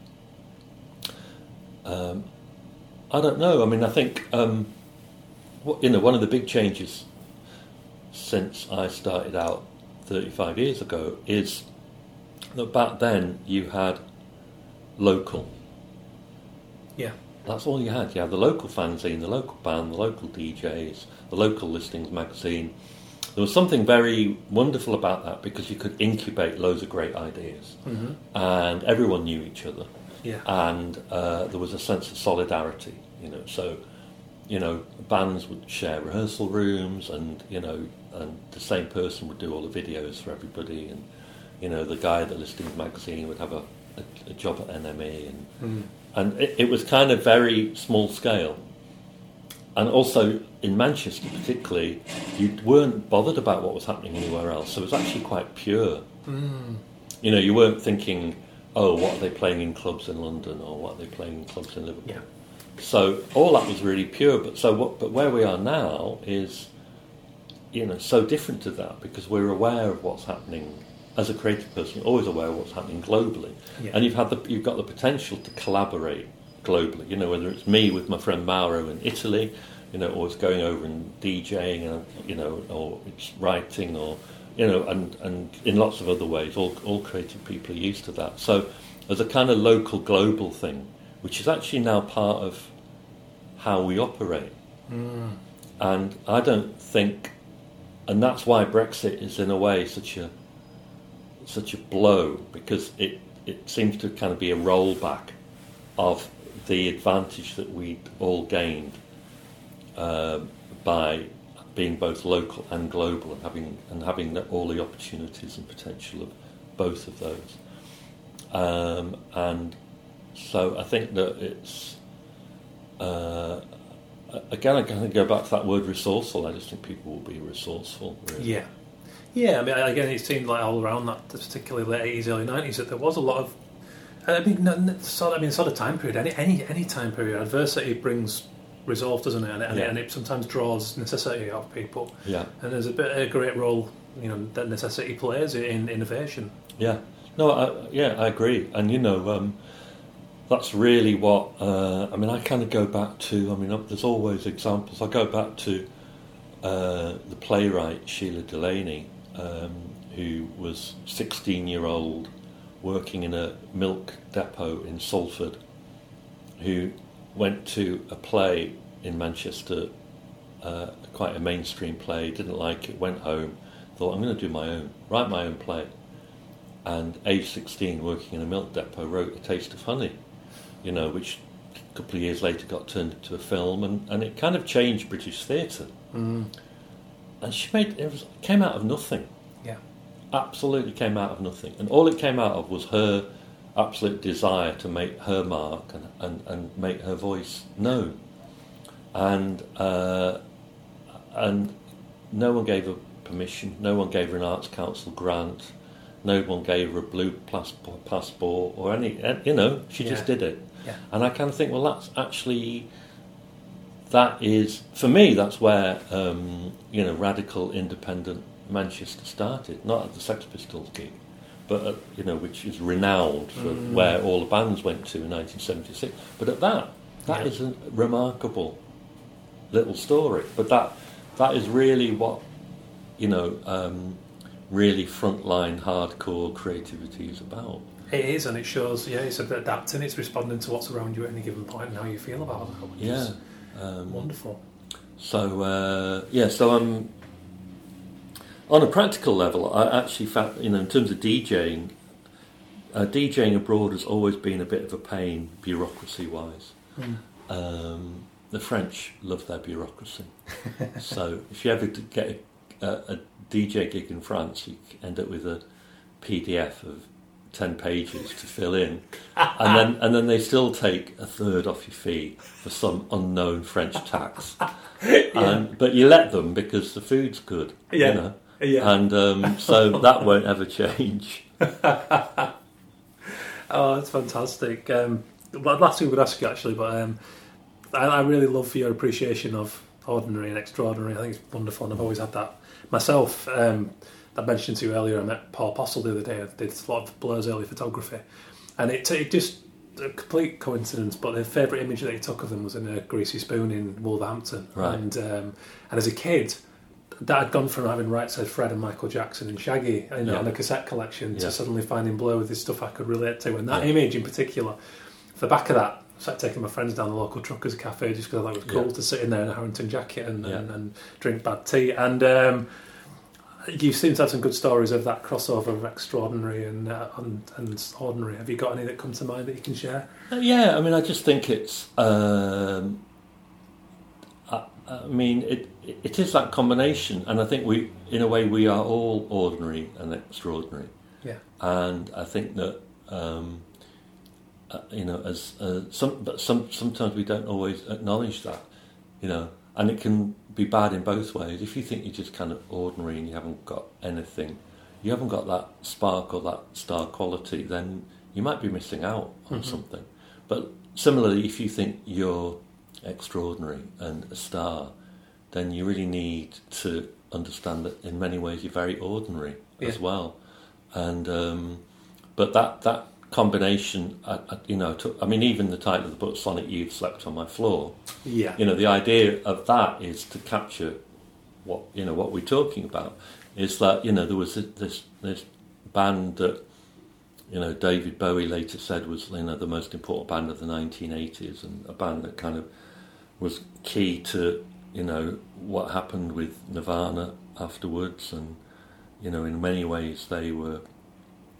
Speaker 2: um, I don't know. I mean, I think um, what, you know one of the big changes since I started out 35 years ago is that back then you had local.
Speaker 1: Yeah.
Speaker 2: That's all you had. You had the local fanzine, the local band, the local DJs, the local listings magazine. There was something very wonderful about that because you could incubate loads of great ideas,
Speaker 1: Mm-hmm.
Speaker 2: and everyone knew each other,
Speaker 1: Yeah.
Speaker 2: and uh, there was a sense of solidarity. You know, so you know bands would share rehearsal rooms, and you know, and the same person would do all the videos for everybody, and you know, the guy at the listings magazine would have a, a, a job at NME, and
Speaker 1: Mm.
Speaker 2: and it, it was kind of very small scale. And also in Manchester, particularly, you weren't bothered about what was happening anywhere else. So it was actually quite pure.
Speaker 1: Mm.
Speaker 2: You know, you weren't thinking, oh, what are they playing in clubs in London or what are they playing in clubs in Liverpool?
Speaker 1: Yeah.
Speaker 2: So all that was really pure. But so what? But where we are now is, you know, so different to that because we're aware of what's happening. As a creative person, you're always aware of what's happening globally,
Speaker 1: Yeah.
Speaker 2: and you've had the you've got the potential to collaborate globally. You know, whether it's me with my friend Mauro in Italy, you know, or it's going over and DJing, and you know, or it's writing, or you know, and and in lots of other ways. All all creative people are used to that. So there's a kind of local global thing, which is actually now part of how we operate.
Speaker 1: Mm.
Speaker 2: And I don't think, and that's why Brexit is in a way such a such a blow because it it seems to kind of be a rollback of the advantage that we'd all gained um, by being both local and global and having and having all the opportunities and potential of both of those. Um, and so I think that it's uh, again I kind of go back to that word resourceful. I just think people will be resourceful. Really.
Speaker 1: Yeah. Yeah, I mean, again, it seemed like all around that, particularly late eighties, early nineties, that there was a lot of. I mean, no, sort of, I mean, sort of time period. Any any any time period, adversity brings resolve, doesn't it? And, and,
Speaker 2: Yeah.
Speaker 1: it, and it sometimes draws necessity out of people.
Speaker 2: Yeah,
Speaker 1: And there's a bit a great role, you know, that necessity plays in innovation.
Speaker 2: yeah. No, I, yeah, I agree. And you know, um, that's really what uh, I mean. I kind of go back to. I mean, uh, there's always examples. I go back to uh, the playwright Shelagh Delaney, um, who was 16 year old working in a milk depot in Salford, who went to a play in Manchester, uh, quite a mainstream play, didn't like it, went home, thought I'm going to do my own, write my own play. And age 16, working in a milk depot, wrote A Taste of Honey, you know, which a couple of years later got turned into a film, and, and it kind of changed British theatre.
Speaker 1: Mm.
Speaker 2: And she made it was came out of nothing. Absolutely came out of nothing, and all it came out of was her absolute desire to make her mark and, and, and make her voice known. And, uh, and no one gave her permission, no one gave her an Arts Council grant, no one gave her a blue passport or any, you know, she yeah. just did it.
Speaker 1: Yeah.
Speaker 2: And I kind of think, well, that's actually, that is, for me, that's where, um, you know, radical independent Manchester started, not at the Sex Pistols gig but uh, you know, which is renowned for mm. where all the bands went to in 1976. But at that, that yeah. is a remarkable little story. But that that is really what you know, um, really frontline hardcore creativity is about.
Speaker 1: It is, and it shows. Yeah, it's adapting. It's responding to what's around you at any given point and how you feel about it.
Speaker 2: yeah,
Speaker 1: um, wonderful.
Speaker 2: So uh, yeah, so I'm on a practical level, I actually found, you know, in terms of DJing, uh, DJing abroad has always been a bit of a pain, bureaucracy wise. Mm. Um, the French love their bureaucracy. <laughs> so if you ever get a, a, DJ gig in France, you end up with a PDF of 10 pages to fill in. and then <laughs> and then they still take a third off your fee for some unknown French tax. <laughs> yeah. and, but you let them because the food's good. Yeah. You know? Yeah. And um, so that won't ever change. <laughs>
Speaker 1: oh, that's fantastic. Um, last thing I would ask you actually, but um, I, I, really love your appreciation of ordinary and extraordinary. I think it's wonderful, and I've always had that myself. Um, I mentioned to you earlier, I met Paul Postle the other day. I did a lot of Blur's early photography, and it, it just a complete coincidence, but the favourite image that he took of them was in a greasy spoon in Wolverhampton.
Speaker 2: Right.
Speaker 1: And um, and as a kid, that had gone from having Right Said Fred and Michael Jackson and Shaggy you know, yeah. on a cassette collection to suddenly finding Blur with this stuff I could relate to. And that yeah. image in particular, the back of that, I started taking my friends down the local truckers cafe just because I thought it was cool to sit in there in a Harrington jacket and, and, and drink bad tea. And um, you seem to have some good stories of that crossover of extraordinary and, uh, and, and ordinary. Have you got any that come to mind that you can share?
Speaker 2: Uh, yeah, I mean, I just think it's. Um, I, mean, it it is that combination, and I think we, in a way, we are all ordinary and extraordinary.
Speaker 1: Yeah.
Speaker 2: And I think that um, uh, you know, as uh, some, but some sometimes we don't always acknowledge that, you know, and it can be bad in both ways. If you think you're just kind of ordinary and you haven't got anything, you haven't got that spark or that star quality, then you might be missing out on mm-hmm. something. But similarly, if you think you're extraordinary and a star then you really need to understand that in many ways you're very ordinary yeah. as well. And um, but that that combination, I, I, you know, took, I mean, even the title of the book, "Sonic Youth Slept on My Floor."
Speaker 1: Yeah,
Speaker 2: you know, the idea of that is to capture what you know what we're talking about. Is that you know there was this this band that you know David Bowie later said was you know the most important band of the 1980s and a band that kind of was key to you know what happened with Nirvana afterwards, and you know in many ways they were,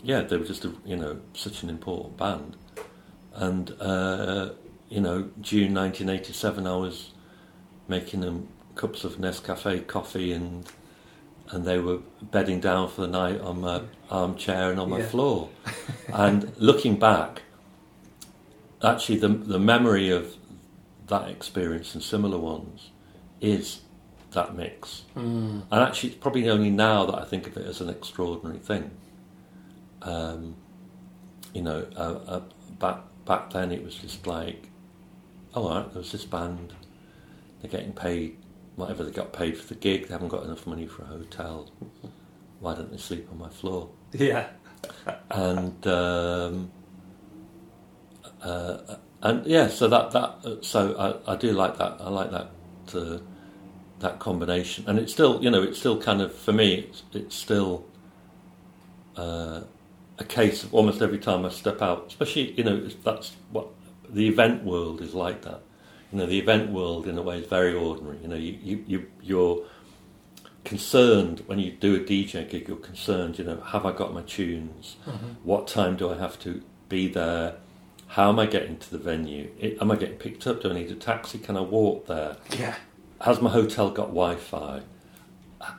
Speaker 2: yeah, they were just a, you know such an important band, and uh, you know June 1987 I was making them cups of Nescafe coffee and and they were bedding down for the night on my armchair and on my yeah. floor, <laughs> and looking back, actually the the memory of that experience and similar ones is that mix.
Speaker 1: Mm.
Speaker 2: And actually, it's probably only now that I think of it as an extraordinary thing. Um, you know, uh, uh, back back then it was just like, oh, all right, there was this band, they're getting paid whatever they got paid for the gig, they haven't got enough money for a hotel. Why don't they sleep on my floor?
Speaker 1: Yeah.
Speaker 2: and um, uh, and yeah, so that that so I, I do like that. I like that. Uh, that combination, and it's still, you know, it's still kind of for me, it's, it's still uh, a case of almost every time I step out, especially, you know, that's what the event world is like. That, you know, the event world in a way is very ordinary. You know, you you, you you're concerned when you do a DJ gig. You're concerned, you know, have I got my tunes?
Speaker 1: Mm-hmm.
Speaker 2: What time do I have to be there? How am I getting to the venue? Am I getting picked up? Do I need a taxi? Can I walk there?
Speaker 1: Yeah
Speaker 2: has my hotel got Wi-Fi?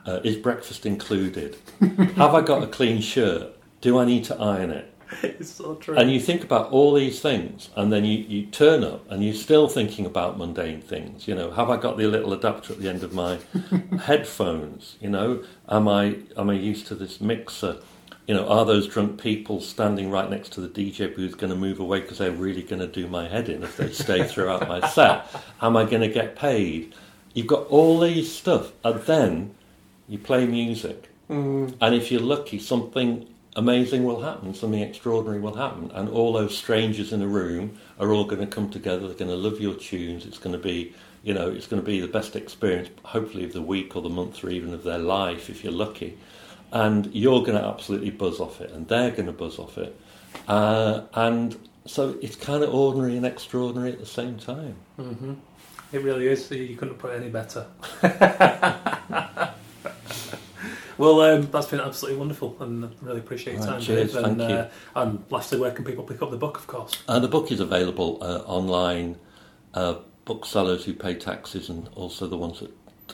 Speaker 2: Uh, is breakfast included? <laughs> Have I got a clean shirt? Do I need to iron it? <laughs>
Speaker 1: it's so true.
Speaker 2: And you think about all these things, and then you, you turn up and you're still thinking about mundane things. You know, have I got the little adapter at the end of my <laughs> headphones? You know, am I am I used to this mixer? You know, are those drunk people standing right next to the DJ booth going to move away because they're really going to do my head in if they stay <laughs> throughout my set? Am I going to get paid? You've got all these stuff, and then you play music,
Speaker 1: Mm.
Speaker 2: and if you're lucky, something amazing will happen, something extraordinary will happen, and all those strangers in a room are all going to come together. They're going to love your tunes. It's going to be, you know, it's going to be the best experience, hopefully, of the week or the month or even of their life, if you're lucky. And you're going to absolutely buzz off it, and they're going to buzz off it, uh, and so it's kind of ordinary and extraordinary at the same time.
Speaker 1: hmm It really is. You couldn't put it any better. <laughs> well, um, that's been absolutely wonderful, and really appreciate your
Speaker 2: Right,
Speaker 1: time,
Speaker 2: cheers,
Speaker 1: Dave. And,
Speaker 2: thank you.
Speaker 1: Uh, and lastly, where can people pick up the book? Of course.
Speaker 2: Uh, the book is available uh, online. Uh, booksellers who pay taxes and also the ones that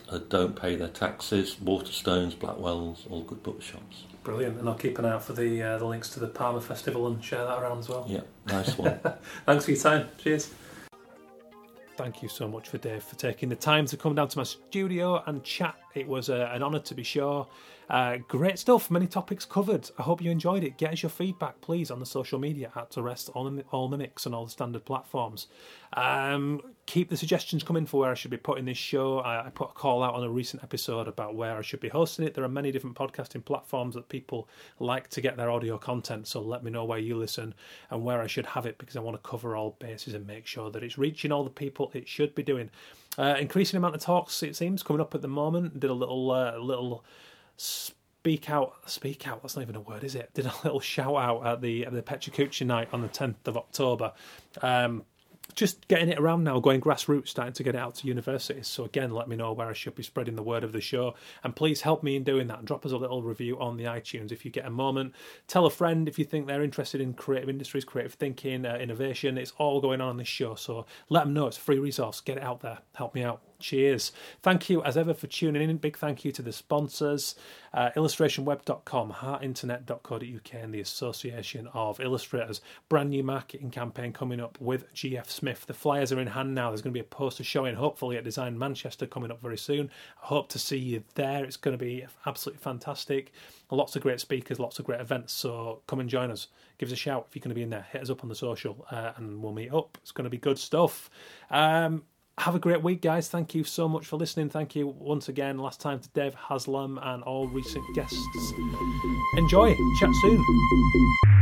Speaker 2: uh, don't pay their taxes. Waterstones, Blackwells, all good bookshops.
Speaker 1: Brilliant, and I'll keep an eye out for the uh, the links to the Parma Festival and share that around as well.
Speaker 2: Yeah, nice one. <laughs>
Speaker 1: Thanks for your time. Cheers. Thank you so much for Dave for taking the time to come down to my studio and chat. It was uh, an honour to be sure. Uh, great stuff, many topics covered. I hope you enjoyed it. Get us your feedback, please, on the social media at Arrest All, all Mimics and all the standard platforms. Um, keep the suggestions coming for where I should be putting this show. I, I put a call out on a recent episode about where I should be hosting it. There are many different podcasting platforms that people like to get their audio content, so let me know where you listen and where I should have it because I want to cover all bases and make sure that it's reaching all the people it should be doing. Uh, increasing amount of talks, it seems, coming up at the moment. Did a little, uh, little speak out speak out that's not even a word is it did a little shout out at the at the PechaKucha night on the 10th of October um just getting it around now, going grassroots, starting to get it out to universities. So again, let me know where I should be spreading the word of the show, and please help me in doing that. Drop us a little review on the iTunes if you get a moment. Tell a friend if you think they're interested in creative industries, creative thinking, uh, innovation. It's all going on on this show, so let them know. It's a free resource. Get it out there. Help me out. Cheers. Thank you as ever for tuning in. Big thank you to the sponsors uh, illustrationweb.com, heartinternet.co.uk, and the Association of Illustrators. Brand new marketing campaign coming up with GF Smith. The flyers are in hand now. There's going to be a poster showing, hopefully, at Design Manchester coming up very soon. I hope to see you there. It's going to be absolutely fantastic. Lots of great speakers, lots of great events. So come and join us. Give us a shout if you're going to be in there. Hit us up on the social uh, and we'll meet up. It's going to be good stuff. Um, have a great week, guys. Thank you so much for listening. Thank you once again, last time to Dave Haslam and all recent guests. Enjoy. Chat soon.